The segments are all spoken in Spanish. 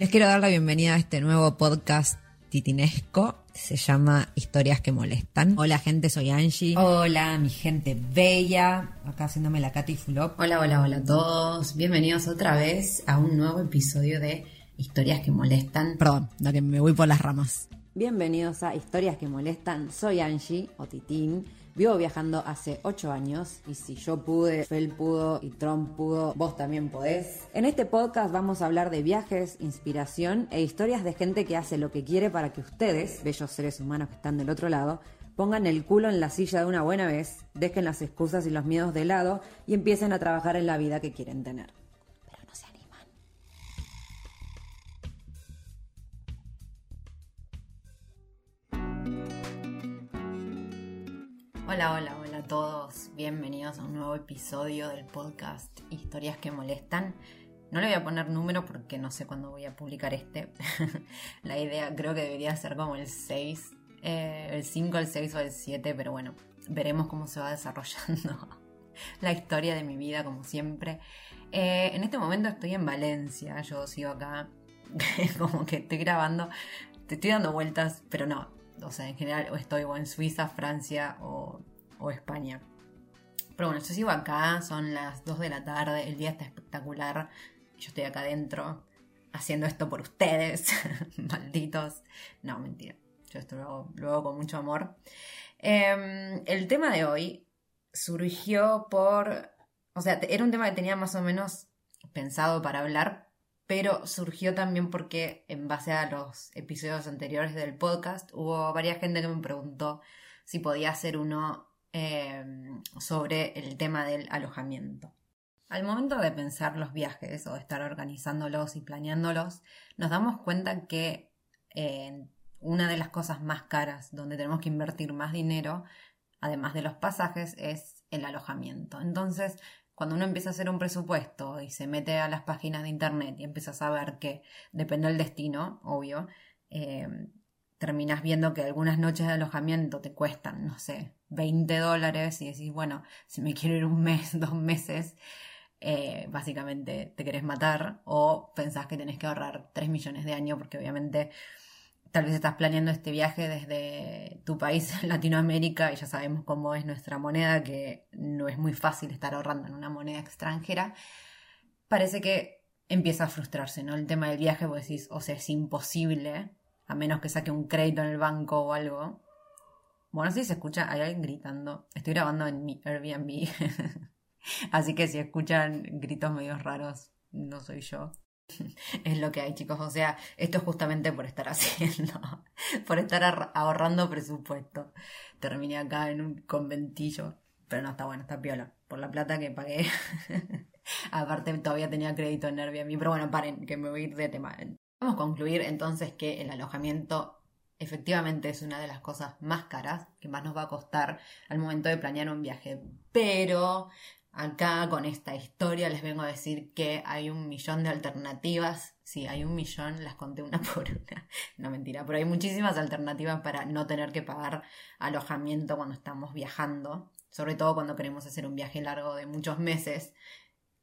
Les quiero dar la bienvenida a este nuevo podcast titinesco. Se llama Historias que molestan. Hola gente, soy Angie. Hola mi gente bella. Acá haciéndome la Katy Fulop. Hola, hola, hola a todos. Bienvenidos otra vez a un nuevo episodio de Historias que molestan. Perdón, la que me voy por las ramas. Bienvenidos a Historias que molestan. Soy Angie o Titín. Vivo viajando hace 8 años y si yo pude, Fel pudo y Trump pudo, vos también podés. En este podcast vamos a hablar de viajes, inspiración e historias de gente que hace lo que quiere para que ustedes, bellos seres humanos que están del otro lado, pongan el culo en la silla de una buena vez, dejen las excusas y los miedos de lado y empiecen a trabajar en la vida que quieren tener. Hola, hola, hola a todos. Bienvenidos a un nuevo episodio del podcast Historias que molestan. No le voy a poner número porque no sé cuándo voy a publicar este. La idea creo que debería ser como el 6, eh, el 5, el 6 o el 7, pero bueno, veremos cómo se va desarrollando la historia de mi vida como siempre. Eh, en este momento estoy en Valencia, yo sigo acá, como que estoy grabando, te estoy dando vueltas, pero no, o sea, en general o estoy o en Suiza, Francia o, o España. Pero bueno, yo sigo acá, son las 2 de la tarde, el día está espectacular, yo estoy acá adentro haciendo esto por ustedes, malditos. No, mentira, yo esto lo hago, con mucho amor. Eh, el tema de hoy surgió por, o sea, era un tema que tenía más o menos pensado para hablar, pero surgió también porque en base a los episodios anteriores del podcast hubo varias gente que me preguntó si podía hacer uno eh, sobre el tema del alojamiento. Al momento de pensar los viajes o de estar organizándolos y planeándolos, nos damos cuenta que una de las cosas más caras donde tenemos que invertir más dinero, además de los pasajes, es el alojamiento. Entonces, cuando uno empieza a hacer un presupuesto y se mete a las páginas de internet y empieza a saber que depende del destino, obvio, eh, terminas viendo que algunas noches de alojamiento te cuestan, no sé, 20 dólares y decís, bueno, si me quiero ir un mes, dos meses, eh, básicamente te querés matar o pensás que tenés que ahorrar 3 millones de años porque obviamente tal vez estás planeando este viaje desde tu país Latinoamérica y ya sabemos cómo es nuestra moneda, que no es muy fácil estar ahorrando en una moneda extranjera, parece que empieza a frustrarse, ¿no? El tema del viaje, vos decís, o sea, es imposible, a menos que saque un crédito en el banco o algo. Bueno, si se escucha, hay alguien gritando. Estoy grabando en mi Airbnb. Así que si escuchan gritos medio raros, no soy yo. Es lo que hay, chicos. O sea, esto es justamente por estar haciendo, por estar ahorrando presupuesto. Terminé acá en un conventillo, pero no está bueno, está piola. Por la plata que pagué. Aparte, todavía tenía crédito en Airbnb. Pero bueno, paren, que me voy a ir de tema. Vamos a concluir entonces que el alojamiento efectivamente es una de las cosas más caras que más nos va a costar al momento de planear un viaje. Pero Acá con esta historia les vengo a decir que hay un millón de alternativas. Sí, hay un millón, las conté una por una. No mentira, pero hay muchísimas alternativas para no tener que pagar alojamiento cuando estamos viajando. Sobre todo cuando queremos hacer un viaje largo de muchos meses,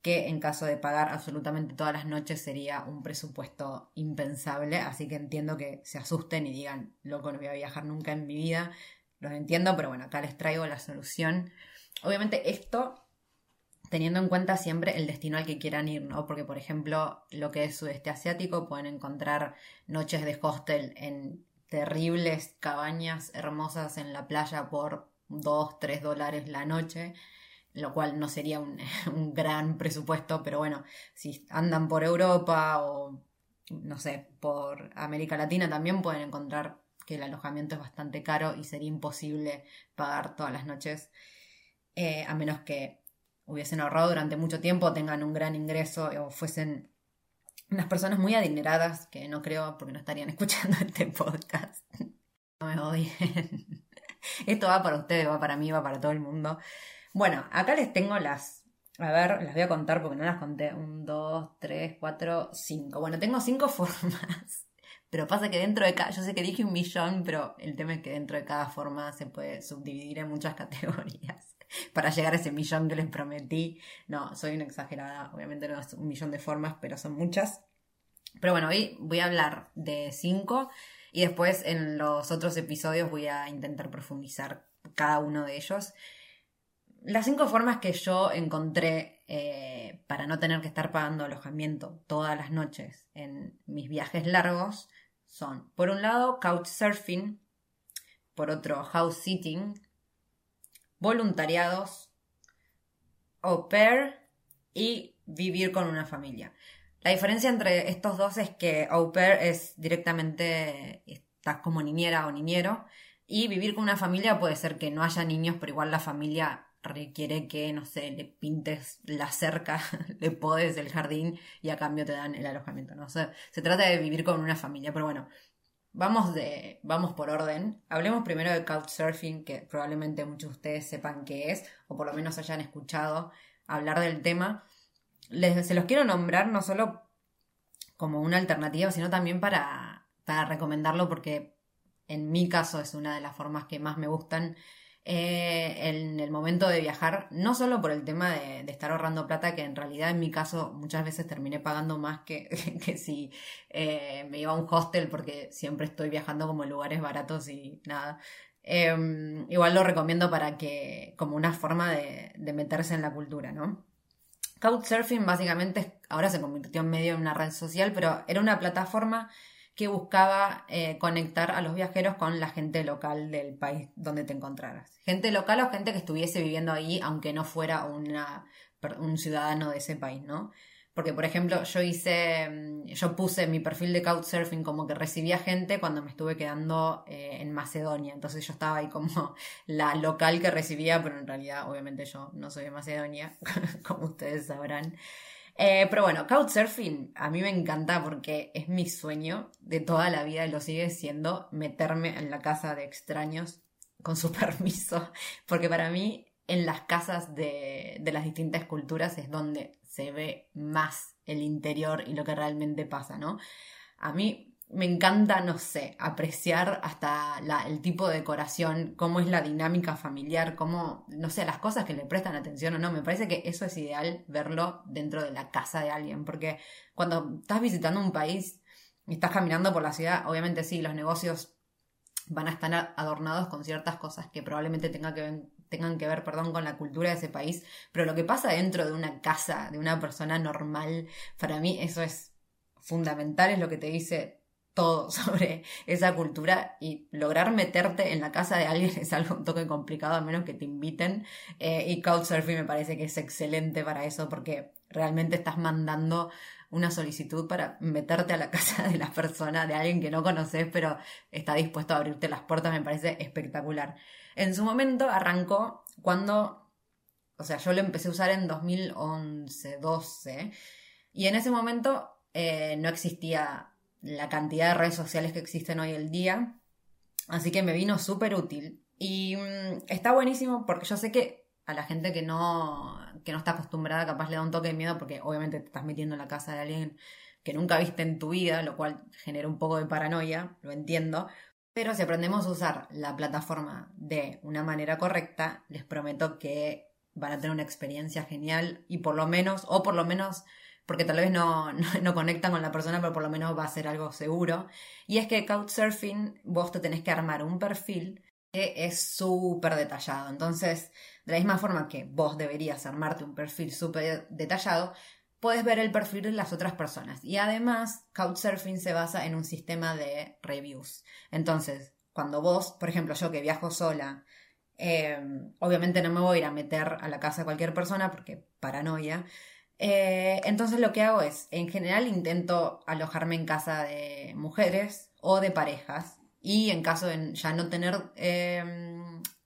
que en caso de pagar absolutamente todas las noches sería un presupuesto impensable. Así que entiendo que se asusten y digan, loco, no voy a viajar nunca en mi vida. Los entiendo, pero bueno, acá les traigo la solución. Obviamente esto teniendo en cuenta siempre el destino al que quieran ir, ¿no? Porque, por ejemplo, lo que es sudeste asiático, pueden encontrar noches de hostel en terribles cabañas hermosas en la playa por 2, 3 dólares la noche, lo cual no sería un, gran presupuesto, pero bueno, si andan por Europa o, no sé, por América Latina también pueden encontrar que el alojamiento es bastante caro y sería imposible pagar todas las noches, eh, a menos que hubiesen ahorrado durante mucho tiempo, tengan un gran ingreso o fuesen unas personas muy adineradas, que no creo porque no estarían escuchando este podcast. No me odien. Esto va para ustedes, va para mí, va para todo el mundo. Bueno, acá les tengo las... A ver, las voy a contar porque no las conté. Un, dos, tres, cuatro, cinco. Bueno, tengo cinco formas. Pero pasa que dentro de cada... Yo sé que dije un millón, pero el tema es que dentro de cada forma se puede subdividir en muchas categorías para llegar a ese millón que les prometí. No, soy una exagerada, obviamente no es un millón de formas, pero son muchas. Pero bueno, hoy voy a hablar de cinco y después en los otros episodios voy a intentar profundizar cada uno de ellos. Las cinco formas que yo encontré eh, para no tener que estar pagando alojamiento todas las noches en mis viajes largos son, por un lado, couchsurfing, por otro, house sitting, voluntariados, au pair y vivir con una familia. La diferencia entre estos dos es que au pair es directamente, estás como niñera o niñero, y vivir con una familia puede ser que no haya niños, pero igual la familia requiere que, no sé, le pintes la cerca, le podes el jardín y a cambio te dan el alojamiento, ¿no? sé se trata de vivir con una familia, pero bueno, Vamos, de, vamos por orden. Hablemos primero de Couchsurfing, que probablemente muchos de ustedes sepan qué es, o por lo menos hayan escuchado hablar del tema. Les, se los quiero nombrar no solo como una alternativa, sino también para, para recomendarlo, porque en mi caso es una de las formas que más me gustan eh, en el momento de viajar, no solo por el tema de, estar ahorrando plata, que en realidad en mi caso muchas veces terminé pagando más que, que si eh, me iba a un hostel, porque siempre estoy viajando como en lugares baratos y nada. Em, igual lo recomiendo para que, como una forma de, de meterse en la cultura, ¿no? Couchsurfing básicamente ahora se convirtió en medio de una red social, pero era una plataforma que buscaba eh, conectar a los viajeros con la gente local del país donde te encontraras. Gente local o gente que estuviese viviendo ahí, aunque no fuera un ciudadano de ese país, ¿no? Porque, por ejemplo, yo hice, mm, yo puse mi perfil de Couchsurfing como que recibía gente cuando me estuve quedando eh, en Macedonia. Entonces yo estaba ahí como la local que recibía, pero en realidad, obviamente, yo no soy de Macedonia, como ustedes sabrán. Eh, pero bueno, Couchsurfing a mí me encanta porque es mi sueño de toda la vida y lo sigue siendo meterme en la casa de extraños con su permiso. Porque para mí en las casas de, de las distintas culturas es donde se ve más el interior y lo que realmente pasa, ¿no? A mí me encanta, no sé, apreciar hasta el tipo de decoración, cómo es la dinámica familiar, cómo, no sé, las cosas que le prestan atención o no. Me parece que eso es ideal verlo dentro de la casa de alguien, porque cuando estás visitando un país y estás caminando por la ciudad, obviamente sí, los negocios van a estar adornados con ciertas cosas que probablemente tengan que ver, tengan que ver perdón, con la cultura de ese país, pero lo que pasa dentro de una casa, de una persona normal, para mí eso es fundamental, es lo que te dice todo sobre esa cultura y lograr meterte en la casa de alguien es algo un toque complicado a menos que te inviten eh, y Couchsurfing me parece que es excelente para eso porque realmente estás mandando una solicitud para meterte a la casa de la persona, de alguien que no conoces pero está dispuesto a abrirte las puertas, me parece espectacular. En su momento arrancó cuando, o sea, yo lo empecé a usar en 2011, 12 y en ese momento eh, no existía la cantidad de redes sociales que existen hoy el día. Así que me vino súper útil. Y mm, está buenísimo porque yo sé que a la gente que no, que no está acostumbrada capaz le da un toque de miedo porque obviamente te estás metiendo en la casa de alguien que nunca viste en tu vida, lo cual genera un poco de paranoia, lo entiendo. Pero si aprendemos a usar la plataforma de una manera correcta, les prometo que van a tener una experiencia genial y por lo menos, o por lo menos porque tal vez no, no, conectan con la persona, pero por lo menos va a ser algo seguro. Y es que Couchsurfing, vos te tenés que armar un perfil que es súper detallado. Entonces, de la misma forma que vos deberías armarte un perfil súper detallado, puedes ver el perfil de las otras personas. Y además, Couchsurfing se basa en un sistema de reviews. Entonces, cuando vos, por ejemplo, yo que viajo sola, eh, obviamente no me voy a ir a meter a la casa de cualquier persona porque paranoia. Eh, entonces lo que hago es, en general intento alojarme en casa de mujeres o de parejas. Y en caso de ya no tener, eh,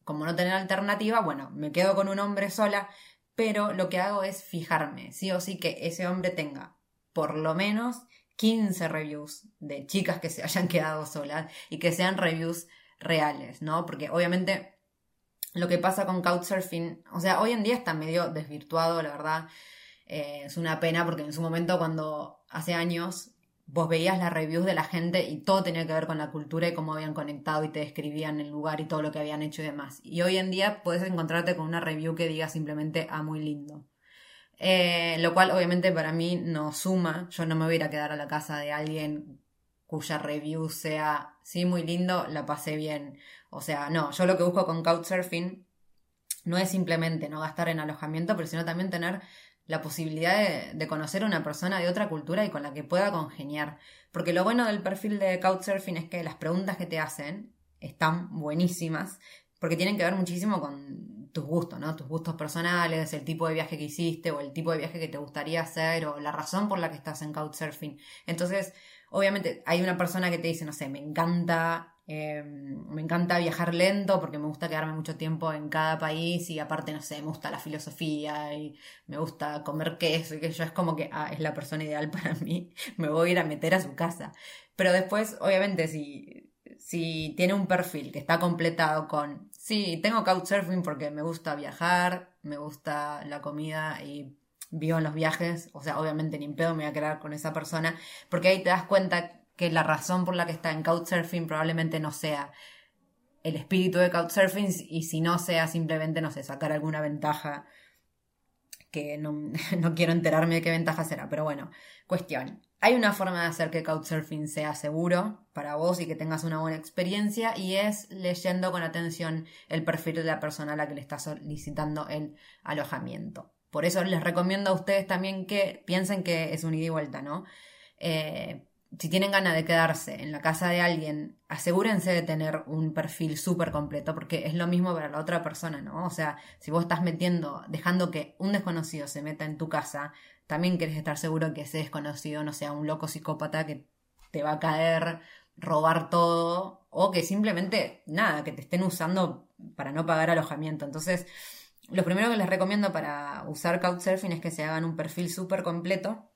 como no tener alternativa, bueno, me quedo con un hombre sola pero lo que hago es fijarme, sí o sí, que ese hombre tenga por lo menos 15 reviews de chicas que se hayan quedado solas y que sean reviews reales, ¿no? Porque obviamente lo que pasa con Couchsurfing, o sea, hoy en día está medio desvirtuado, la verdad. Eh, es una pena porque en su momento, cuando hace años vos veías las reviews de la gente y todo tenía que ver con la cultura y cómo habían conectado y te describían el lugar y todo lo que habían hecho y demás. Y hoy en día puedes encontrarte con una review que diga simplemente ah, muy lindo. Eh, lo cual obviamente para mí no suma. Yo no me voy a a quedar a la casa de alguien cuya review sea, sí, muy lindo, la pasé bien. O sea, no, yo lo que busco con Couchsurfing no es simplemente no gastar en alojamiento, pero sino también tener la posibilidad de, conocer a una persona de otra cultura y con la que pueda congeniar. Porque lo bueno del perfil de Couchsurfing es que las preguntas que te hacen están buenísimas, porque tienen que ver muchísimo con tus gustos, ¿no? Tus gustos personales, el tipo de viaje que hiciste o el tipo de viaje que te gustaría hacer o la razón por la que estás en Couchsurfing. Entonces, obviamente hay una persona que te dice, no sé, me encanta Em, me encanta viajar lento porque me gusta quedarme mucho tiempo en cada país y aparte, no sé, me gusta la filosofía y me gusta comer queso y que yo es como que, ah, es la persona ideal para mí, me voy a ir a meter a su casa. Pero después, obviamente, si, si tiene un perfil que está completado con, sí, tengo couchsurfing porque me gusta viajar, me gusta la comida y vivo en los viajes, o sea, obviamente ni en pedo me voy a quedar con esa persona, porque ahí te das cuenta que la razón por la que está en Couchsurfing probablemente no sea el espíritu de Couchsurfing y si no sea simplemente, no sé, sacar alguna ventaja que no, no, quiero enterarme de qué ventaja será, pero bueno, cuestión. Hay una forma de hacer que Couchsurfing sea seguro para vos y que tengas una buena experiencia y es leyendo con atención el perfil de la persona a la que le estás solicitando el alojamiento. Por eso les recomiendo a ustedes también que piensen que es un ida y vuelta, ¿no? Eh, si tienen ganas de quedarse en la casa de alguien, asegúrense de tener un perfil súper completo, porque es lo mismo para la otra persona, ¿no? O sea, si vos estás metiendo, dejando que un desconocido se meta en tu casa, también querés estar seguro que ese desconocido no sea un loco psicópata que te va a caer, robar todo, o que simplemente, nada, que te estén usando para no pagar alojamiento. Entonces, lo primero que les recomiendo para usar Couchsurfing es que se hagan un perfil súper completo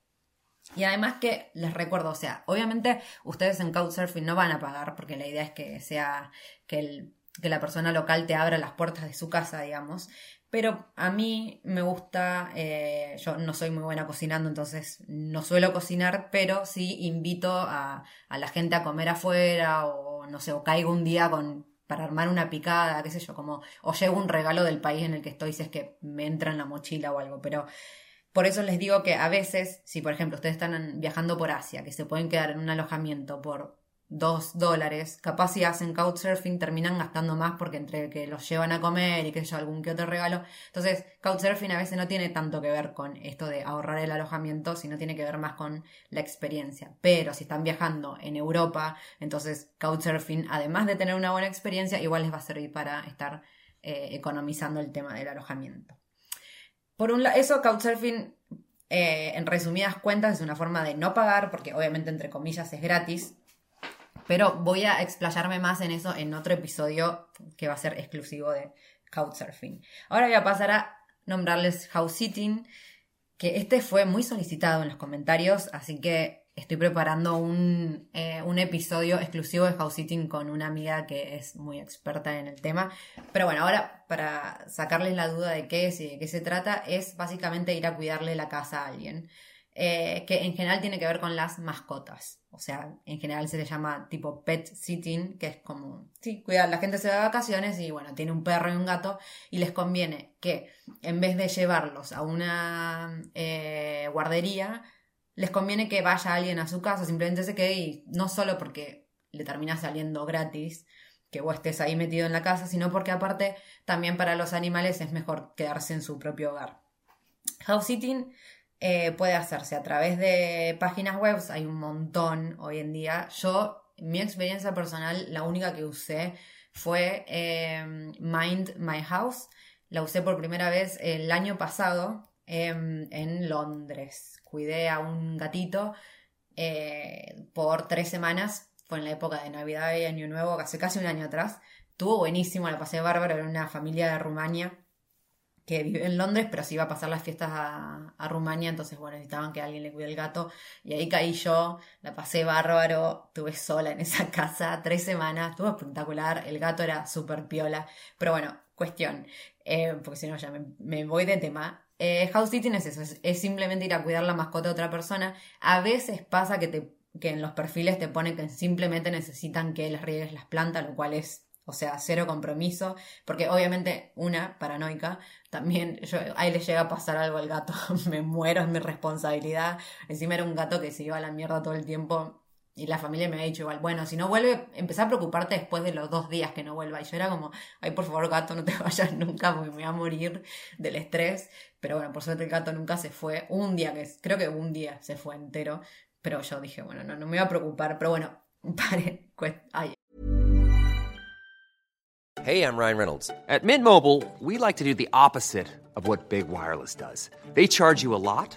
y además que les recuerdo, o sea, obviamente ustedes en Couchsurfing no van a pagar porque la idea es que sea que, el, que la persona local te abra las puertas de su casa, digamos. Pero a mí me gusta, eh, yo no soy muy buena cocinando, entonces no suelo cocinar, pero sí invito a, a la gente a comer afuera o no sé, o caigo un día con para armar una picada, qué sé yo, como, o llevo un regalo del país en el que estoy si es que me entra en la mochila o algo, pero por eso les digo que a veces, si por ejemplo ustedes están viajando por Asia, que se pueden quedar en un alojamiento por dos dólares, capaz si hacen couchsurfing terminan gastando más porque entre que los llevan a comer y que yo algún que otro regalo. Entonces, couchsurfing a veces no tiene tanto que ver con esto de ahorrar el alojamiento, sino tiene que ver más con la experiencia. Pero si están viajando en Europa, entonces couchsurfing, además de tener una buena experiencia, igual les va a servir para estar eh, economizando el tema del alojamiento. Por un lado, eso Couchsurfing, eh, en resumidas cuentas, es una forma de no pagar, porque obviamente, entre comillas, es gratis. Pero voy a explayarme más en eso en otro episodio que va a ser exclusivo de Couchsurfing. Ahora voy a pasar a nombrarles House Sitting, que este fue muy solicitado en los comentarios, así que estoy preparando un, eh, un, episodio exclusivo de house sitting con una amiga que es muy experta en el tema. Pero bueno, ahora para sacarles la duda de qué es y de qué se trata, es básicamente ir a cuidarle la casa a alguien. Eh, que en general tiene que ver con las mascotas. O sea, en general se le llama tipo pet sitting, que es como, sí, cuidar, la gente se va de vacaciones y bueno, tiene un perro y un gato y les conviene que en vez de llevarlos a una eh, guardería, les conviene que vaya alguien a su casa, simplemente se quede y no solo porque le termina saliendo gratis, que vos estés ahí metido en la casa, sino porque aparte también para los animales es mejor quedarse en su propio hogar. House sitting eh, puede hacerse a través de páginas web, hay un montón hoy en día. Yo, mi experiencia personal, la única que usé fue em, Mind My House. La usé por primera vez el año pasado em, en Londres. Cuidé a un gatito eh, por tres semanas. Fue en la época de Navidad y Año Nuevo, hace casi un año atrás. Estuvo buenísimo, la pasé bárbaro. Era una familia de Rumania que vive en Londres, pero se iba a pasar las fiestas a, Rumania, entonces bueno, necesitaban que alguien le cuide el gato, y ahí caí yo, la pasé bárbaro, estuve sola en esa casa tres semanas, estuvo espectacular, el gato era súper piola, pero bueno, cuestión, eh, porque si no ya me, voy de tema. Eh, house sitting es eso, es, simplemente ir a cuidar la mascota de otra persona. A veces pasa que, te, que en los perfiles te pone que simplemente necesitan que les riegues las plantas, lo cual es o sea, cero compromiso, porque obviamente una paranoica, también yo, ahí le llega a pasar algo al gato, me muero, es mi responsabilidad. Encima era un gato que se iba a la mierda todo el tiempo y la familia me había dicho igual, bueno, si no vuelve, empecé a preocuparte después de los dos días que no vuelva. Y yo era como, ay, por favor, gato, no te vayas nunca porque me voy a morir del estrés. Pero bueno, por suerte el gato nunca se fue. Un día, que creo que un día se fue entero. Pero yo dije, bueno, no, no me voy a preocupar. Pero bueno, pare, ay, Hey, I'm Ryan Reynolds. At Mint Mobile, we like to do the opposite of what Big Wireless does. They charge you a lot,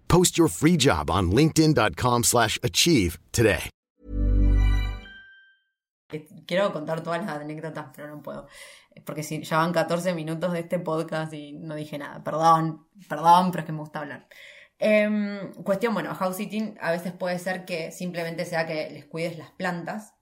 Post your free job on linkedin.com slash achieve today. Quiero contar todas las anécdotas, pero no puedo. Porque si ya van 14 minutos de este podcast y no dije nada. Perdón, perdón, pero es que me gusta hablar. Eh, cuestión, bueno, house sitting a veces puede ser que simplemente sea que les cuides las plantas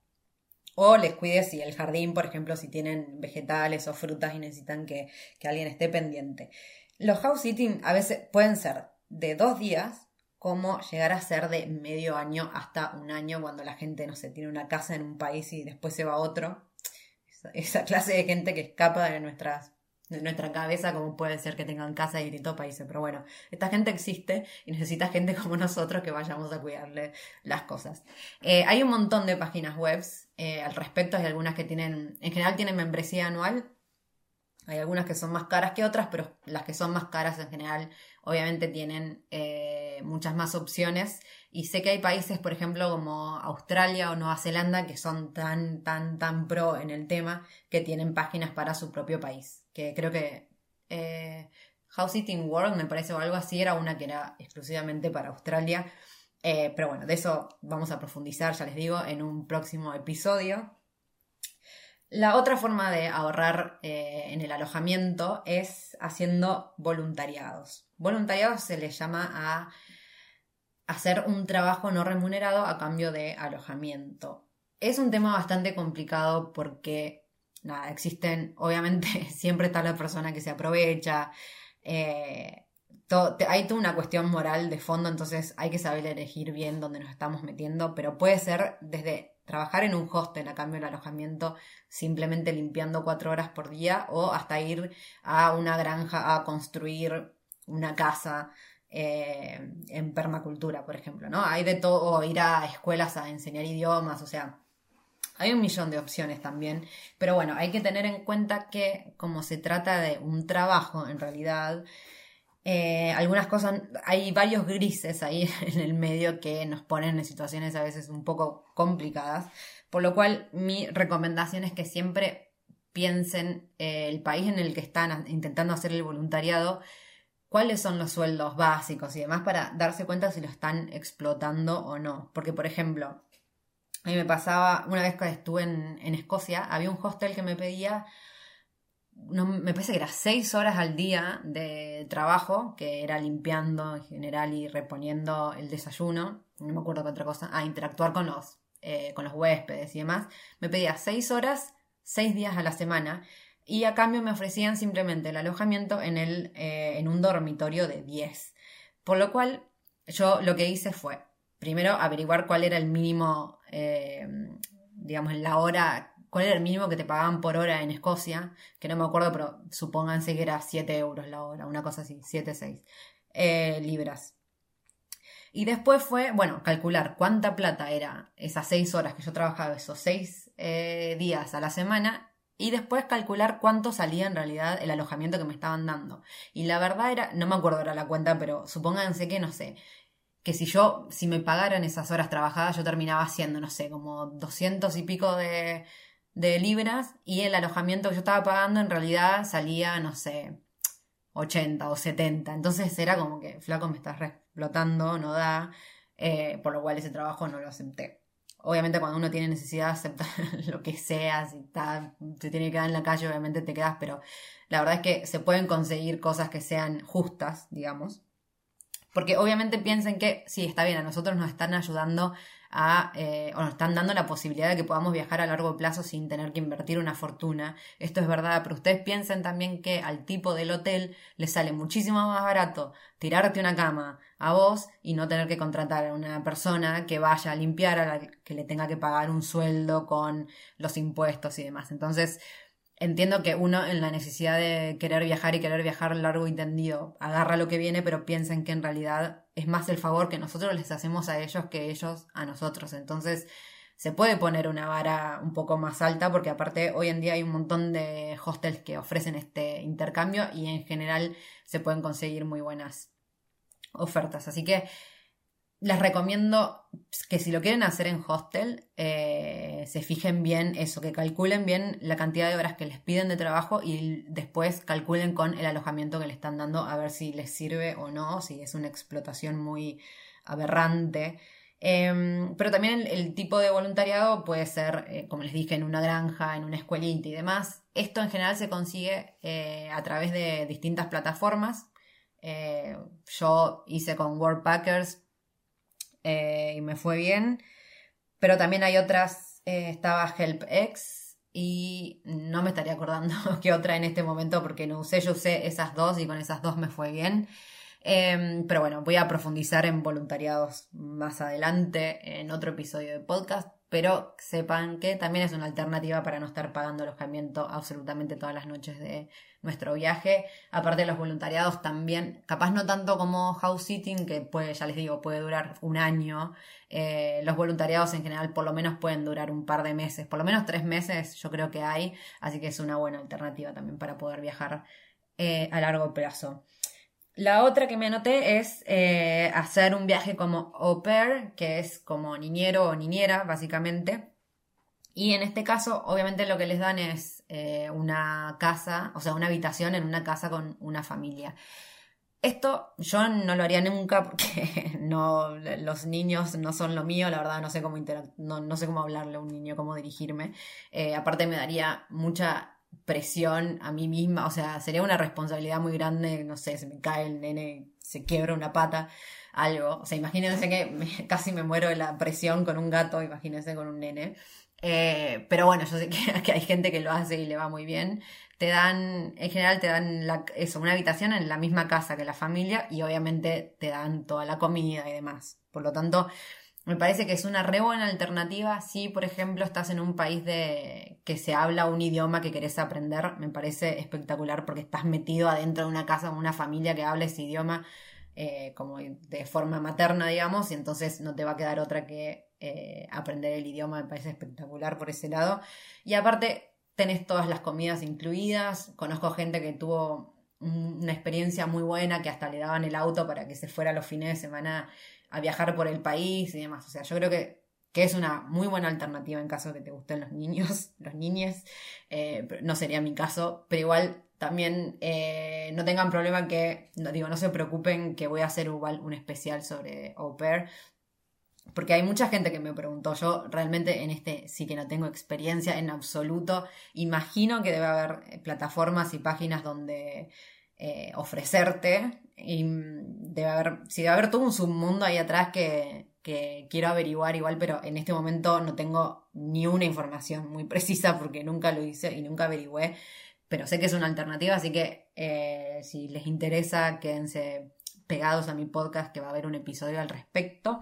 o les cuides si el jardín, por ejemplo, si tienen vegetales o frutas y necesitan que, que alguien esté pendiente. Los house sitting a veces pueden ser de dos días como llegar a ser de medio año hasta un año cuando la gente, no sé, tiene una casa en un país y después se va a otro. Esa, clase de gente que escapa de nuestras de nuestra cabeza, como puede ser que tengan casa en distintos países. Pero bueno, esta gente existe y necesita gente como nosotros que vayamos a cuidarle las cosas. Eh, hay un montón de páginas web eh, al respecto, hay algunas que tienen, en general tienen membresía anual. Hay algunas que son más caras que otras, pero las que son más caras en general obviamente tienen eh, muchas más opciones y sé que hay países, por ejemplo, como Australia o Nueva Zelanda, que son tan, tan, tan pro en el tema que tienen páginas para su propio país. Que creo que eh, House Eating World, me parece, o algo así, era una que era exclusivamente para Australia. Eh, pero bueno, de eso vamos a profundizar, ya les digo, en un próximo episodio. La otra forma de ahorrar en el alojamiento es haciendo voluntariados. Voluntariado se le llama a hacer un trabajo no remunerado a cambio de alojamiento. Es un tema bastante complicado porque, nada, existen, obviamente, siempre está la persona que se aprovecha. Eh, hay toda una cuestión moral de fondo, entonces hay que saber elegir bien dónde nos estamos metiendo, pero puede ser desde trabajar en un hostel a cambio del alojamiento, simplemente limpiando cuatro horas por día, o hasta ir a una granja a construir una casa eh, en permacultura, por ejemplo, ¿no? Hay de todo, o ir a escuelas a enseñar idiomas, o sea, hay un millón de opciones también, pero bueno, hay que tener en cuenta que como se trata de un trabajo, en realidad, eh, algunas cosas, hay varios grises ahí en el medio que nos ponen en situaciones a veces un poco complicadas, por lo cual mi recomendación es que siempre piensen eh, el país en el que están intentando hacer el voluntariado, cuáles son los sueldos básicos y demás para darse cuenta si lo están explotando o no. Porque, por ejemplo, a mí me pasaba, una vez que estuve en, en Escocia, había un hostel que me pedía no, me parece que era seis horas al día de trabajo, que era limpiando en general y reponiendo el desayuno, no me acuerdo qué otra cosa, a interactuar con los, eh, con los huéspedes y demás. Me pedía seis horas, seis días a la semana, y a cambio me ofrecían simplemente el alojamiento en, el, eh, en un dormitorio de 10. Por lo cual yo lo que hice fue, primero, averiguar cuál era el mínimo, eh, digamos, la hora cuál era el mínimo que te pagaban por hora en Escocia, que no me acuerdo, pero supónganse que era 7 euros la hora, una cosa así, 7, 6 eh, libras. Y después fue, bueno, calcular cuánta plata era esas 6 horas que yo trabajaba, esos 6 eh, días a la semana, y después calcular cuánto salía en realidad el alojamiento que me estaban dando. Y la verdad era, no me acuerdo ahora la cuenta, pero supónganse que, no sé, que si yo, si me pagaran esas horas trabajadas, yo terminaba haciendo, no sé, como 200 y pico de, de libras y el alojamiento que yo estaba pagando en realidad salía, no sé, 80 o 70. Entonces era como que, flaco, me estás explotando, no da, eh, por lo cual ese trabajo no lo acepté. Obviamente cuando uno tiene necesidad de aceptar lo que sea, si está, se tiene que quedar en la calle, obviamente te quedas, pero la verdad es que se pueden conseguir cosas que sean justas, digamos. Porque obviamente piensen que sí, está bien, a nosotros nos están ayudando eh, o nos están dando la posibilidad de que podamos viajar a largo plazo sin tener que invertir una fortuna. Esto es verdad, pero ustedes piensen también que al tipo del hotel le sale muchísimo más barato tirarte una cama a vos y no tener que contratar a una persona que vaya a limpiar, a la que le tenga que pagar un sueldo con los impuestos y demás. Entonces, entiendo que uno en la necesidad de querer viajar y querer viajar largo y tendido agarra lo que viene, pero piensen que en realidad es más el favor que nosotros les hacemos a ellos que ellos a nosotros. Entonces se puede poner una vara un poco más alta porque aparte hoy en día hay un montón de hostels que ofrecen este intercambio y en general se pueden conseguir muy buenas ofertas. Así que les recomiendo que si lo quieren hacer en hostel, eh, se fijen bien eso, que calculen bien la cantidad de horas que les piden de trabajo y después calculen con el alojamiento que le están dando a ver si les sirve o no, si es una explotación muy aberrante. Em, pero también el, tipo de voluntariado puede ser, eh, como les dije, en una granja, en una escuelita y demás. Esto en general se consigue eh, a través de distintas plataformas. yo hice con Worldpackers eh, y me fue bien. Pero también hay otras, eh, estaba HelpX y no me estaría acordando qué otra en este momento porque no usé, yo usé esas dos y con esas dos me fue bien. Em, pero bueno, voy a profundizar en voluntariados más adelante en otro episodio de podcast pero sepan que también es una alternativa para no estar pagando alojamiento absolutamente todas las noches de nuestro viaje. Aparte de los voluntariados también, capaz no tanto como house sitting, que puede, ya les digo, puede durar un año. Eh, los voluntariados en general por lo menos pueden durar un par de meses, por lo menos tres meses yo creo que hay, así que es una buena alternativa también para poder viajar eh, a largo plazo. La otra que me anoté es eh, hacer un viaje como au pair, que es como niñero o niñera, básicamente. Y en este caso, obviamente lo que les dan es eh, una casa, o sea, una habitación en una casa con una familia. Esto yo no lo haría nunca porque no, los niños no son lo mío, la verdad no sé cómo, no, sé cómo hablarle a un niño, cómo dirigirme. Eh, aparte me daría mucha presión a mí misma, o sea, sería una responsabilidad muy grande, no sé, se me cae el nene, se quiebra una pata, algo. O sea, imagínense que casi me muero de la presión con un gato, imagínense con un nene. Eh, pero bueno, yo sé que, hay gente que lo hace y le va muy bien. Te dan, en general te dan eso, una habitación en la misma casa que la familia y obviamente te dan toda la comida y demás. Por lo tanto, me parece que es una re buena alternativa si, por ejemplo, estás en un país de que se habla un idioma que querés aprender. Me parece espectacular porque estás metido adentro de una casa con una familia que habla ese idioma eh, como de forma materna, digamos, y entonces no te va a quedar otra que eh, aprender el idioma, me parece espectacular por ese lado. Y aparte, tenés todas las comidas incluidas, conozco gente que tuvo una experiencia muy buena, que hasta le daban el auto para que se fuera los fines de semana a viajar por el país y demás. O sea, yo creo que, que es una muy buena alternativa en caso de que te gusten los niños, los niñes. Eh, no sería mi caso, pero igual también eh, no tengan problema que, no, digo, no se preocupen que voy a hacer un especial sobre au pair. Porque hay mucha gente que me preguntó, yo realmente en este sí que no tengo experiencia en absoluto. Imagino que debe haber eh, plataformas y páginas donde ofrecerte. Y mm, debe haber, sí, debe haber todo un submundo ahí atrás que, que quiero averiguar igual, pero en este momento no tengo ni una información muy precisa porque nunca lo hice y nunca averigüé pero sé que es una alternativa, así que eh, si les interesa, quédense pegados a mi podcast que va a haber un episodio al respecto.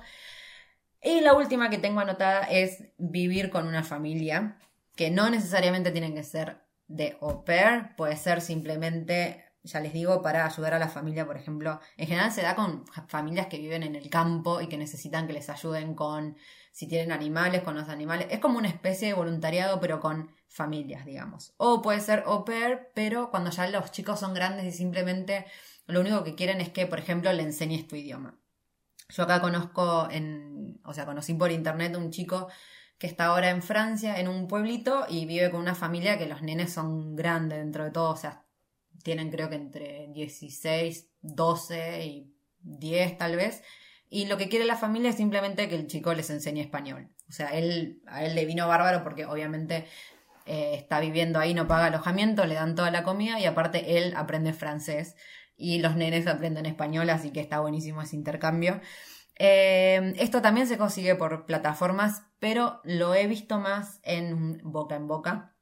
Y la última que tengo anotada es vivir con una familia, que no necesariamente tienen que ser de au pair, puede ser simplemente, ya les digo, para ayudar a la familia, por ejemplo. En general se da con familias que viven en el campo y que necesitan que les ayuden con si tienen animales, con los animales. Es como una especie de voluntariado, pero con familias, digamos. O puede ser au pair, pero cuando ya los chicos son grandes y simplemente lo único que quieren es que, por ejemplo, le enseñes tu idioma. Yo acá conozco en, o sea, conocí por internet un chico que está ahora en Francia, en un pueblito, y vive con una familia que los nenes son grandes dentro de todo, o sea, tienen creo que entre 16, 12 y 10 tal vez, y lo que quiere la familia es simplemente que el chico les enseñe español. O sea, él, a él le vino bárbaro porque obviamente eh, está viviendo ahí, no paga alojamiento, le dan toda la comida y aparte él aprende francés y los nenes aprenden español, así que está buenísimo ese intercambio. Eh, esto también se consigue por plataformas, pero lo he visto más en boca en boca,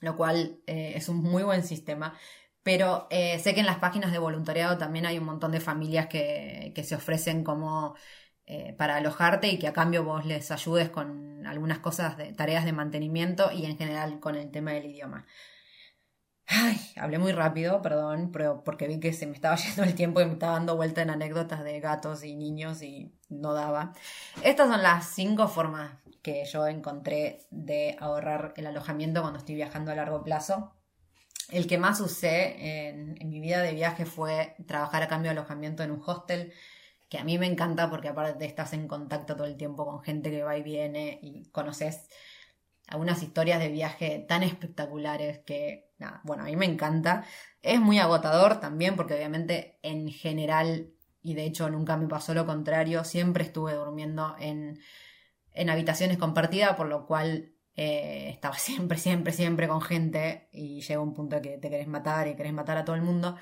lo cual eh, es un muy buen sistema. Pero eh, sé que en las páginas de voluntariado también hay un montón de familias que, se ofrecen como eh, para alojarte y que a cambio vos les ayudes con algunas cosas de tareas de mantenimiento y en general con el tema del idioma. Ay, hablé muy rápido, perdón, pero porque vi que se me estaba yendo el tiempo y me estaba dando vuelta en anécdotas de gatos y niños y no daba. Estas son las cinco formas que yo encontré de ahorrar el alojamiento cuando estoy viajando a largo plazo. El que más usé en, mi vida de viaje fue trabajar a cambio de alojamiento en un hostel, que a mí me encanta porque aparte estás en contacto todo el tiempo con gente que va y viene y conoces algunas historias de viaje tan espectaculares que, bueno, a mí me encanta. Es muy agotador también porque obviamente en general, y de hecho nunca me pasó lo contrario, siempre estuve durmiendo en, en habitaciones compartidas, por lo cual eh, estaba siempre, siempre, siempre con gente y llega un punto que te querés matar y querés matar a todo el mundo.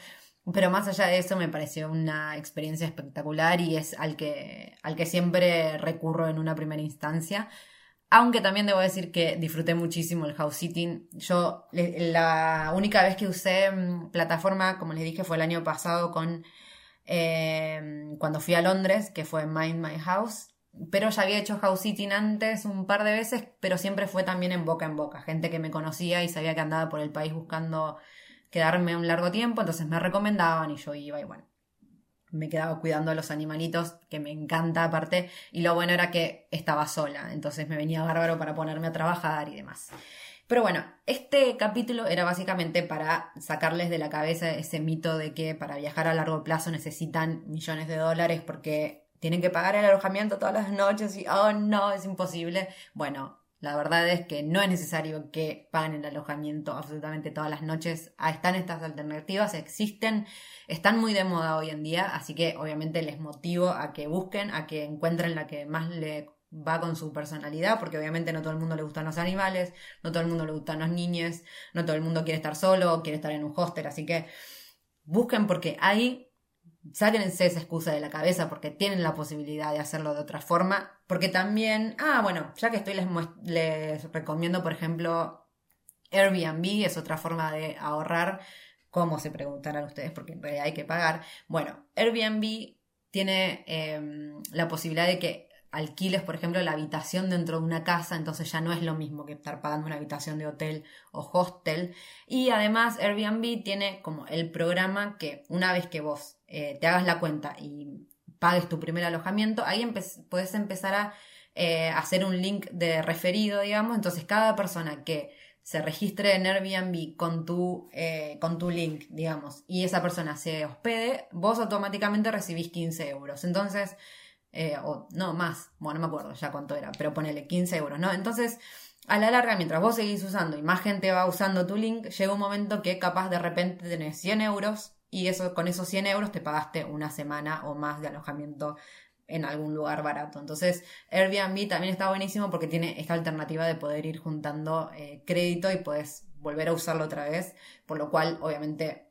Pero más allá de eso me pareció una experiencia espectacular y es al que, al que siempre recurro en una primera instancia. Aunque también debo decir que disfruté muchísimo el house sitting. Yo la única vez que usé mm, plataforma, como les dije, fue el año pasado con eh, cuando fui a Londres, que fue Mind My House pero ya había hecho house antes un par de veces, pero siempre fue también en boca en boca, gente que me conocía y sabía que andaba por el país buscando quedarme un largo tiempo, entonces me recomendaban y yo iba y bueno, me quedaba cuidando a los animalitos, que me encanta aparte, y lo bueno era que estaba sola, entonces me venía bárbaro para ponerme a trabajar y demás. Pero bueno, este capítulo era básicamente para sacarles de la cabeza ese mito de que para viajar a largo plazo necesitan millones de dólares porque tienen que pagar el alojamiento todas las noches y, oh no, es imposible. Bueno, la verdad es que no es necesario que paguen el alojamiento absolutamente todas las noches. Ah, están estas alternativas, existen, están muy de moda hoy en día, así que obviamente les motivo a que busquen, a que encuentren la que más le va con su personalidad, porque obviamente no todo el mundo le gustan los animales, no todo el mundo le gustan los niños, no todo el mundo quiere estar solo, quiere estar en un hostel, así que busquen porque hay sáquense esa excusa de la cabeza porque tienen la posibilidad de hacerlo de otra forma. Porque también, ah, bueno, ya que estoy les, les recomiendo, por ejemplo, Airbnb, es otra forma de ahorrar. ¿Cómo se preguntarán ustedes? Porque en realidad hay que pagar. Bueno, Airbnb tiene em, la posibilidad de que alquiles, por ejemplo, la habitación dentro de una casa, entonces ya no es lo mismo que estar pagando una habitación de hotel o hostel. Y además Airbnb tiene como el programa que una vez que vos eh, te hagas la cuenta y pagues tu primer alojamiento, ahí puedes empezar a eh, hacer un link de referido, digamos, entonces cada persona que se registre en Airbnb con tu, eh, con tu link, digamos, y esa persona se hospede, vos automáticamente recibís 15 euros. Entonces, eh, o no más, bueno, no me acuerdo ya cuánto era, pero ponele 15 euros, ¿no? Entonces, a la larga, mientras vos seguís usando y más gente va usando tu link, llega un momento que capaz de repente tenés 100 euros y eso, con esos 100 euros te pagaste una semana o más de alojamiento en algún lugar barato. Entonces, Airbnb también está buenísimo porque tiene esta alternativa de poder ir juntando eh, crédito y puedes volver a usarlo otra vez, por lo cual, obviamente,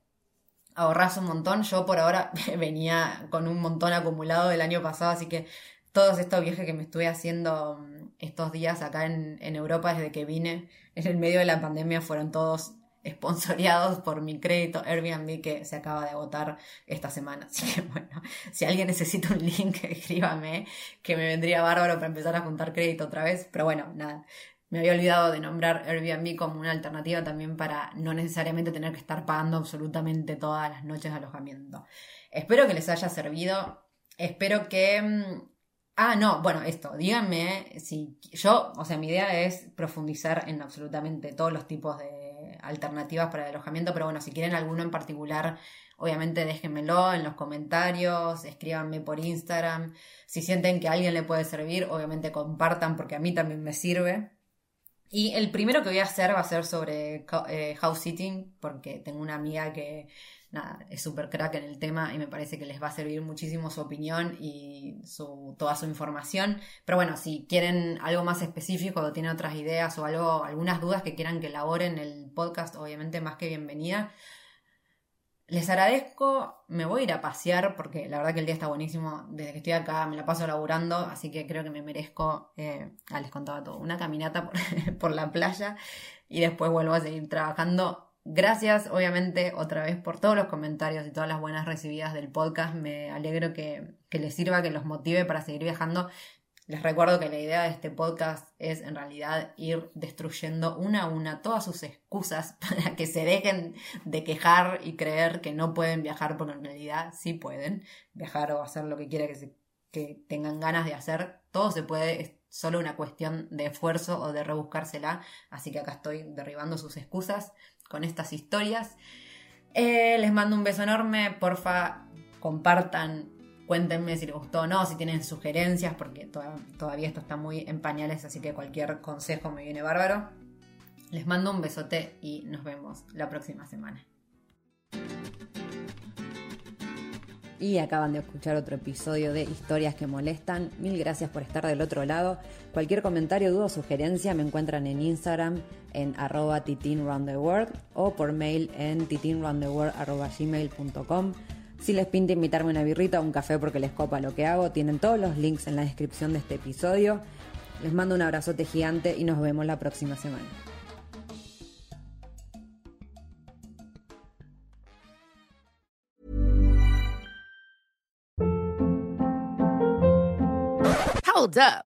ahorras un montón. Yo por ahora venía con un montón acumulado del año pasado, así que todos estos viajes que me estuve haciendo mm, estos días acá en, Europa desde que vine en el medio de la pandemia fueron todos esponsoreados por mi crédito Airbnb que se acaba de agotar esta semana. Así que bueno, si alguien necesita un link, escríbame, que me vendría bárbaro para empezar a juntar crédito otra vez. Pero bueno, nada. Me había olvidado de nombrar Airbnb como una alternativa también para no necesariamente tener que estar pagando absolutamente todas las noches de alojamiento. Espero que les haya servido. Espero que mm, Ah, no, bueno, esto, díganme si yo, o sea, mi idea es profundizar en absolutamente todos los tipos de alternativas para el alojamiento, pero bueno, si quieren alguno en particular, obviamente déjenmelo en los comentarios, escríbanme por Instagram, si sienten que alguien le puede servir, obviamente compartan porque a mí también me sirve. Y el primero que voy a hacer va a ser sobre eh, house sitting, porque tengo una amiga que nada, es súper crack en el tema y me parece que les va a servir muchísimo su opinión y su, toda su información. Pero bueno, si quieren algo más específico o tienen otras ideas o algo, algunas dudas que quieran que elaboren el podcast, obviamente más que bienvenida. Les agradezco, me voy a ir a pasear porque la verdad que el día está buenísimo. Desde que estoy acá me la paso laburando, así que creo que me merezco, eh, ah, les contaba todo, una caminata por, por la playa y después vuelvo a seguir trabajando Gracias, obviamente, otra vez por todos los comentarios y todas las buenas recibidas del podcast. Me alegro que, les sirva, que los motive para seguir viajando. Les recuerdo que la idea de este podcast es en realidad ir destruyendo una a una todas sus excusas para que se dejen de quejar y creer que no pueden viajar, porque en realidad sí pueden viajar o hacer lo que quiera que, tengan ganas de hacer. Todo se puede, es solo una cuestión de esfuerzo o de rebuscársela. Así que acá estoy derribando sus excusas con estas historias. Eh, les mando un beso enorme, porfa, compartan, cuéntenme si les gustó o no, si tienen sugerencias, porque todavía esto está muy en pañales, así que cualquier consejo me viene bárbaro. Les mando un besote y nos vemos la próxima semana. y acaban de escuchar otro episodio de Historias que Molestan. Mil gracias por estar del otro lado. Cualquier comentario, duda o sugerencia me encuentran en Instagram en arroba titinroundtheworld o por mail en titinroundtheworld.gmail.com. Si les pinta invitarme una birrita o un café porque les copa lo que hago, tienen todos los links en la descripción de este episodio. Les mando un abrazote gigante y nos vemos la próxima semana. Hold up.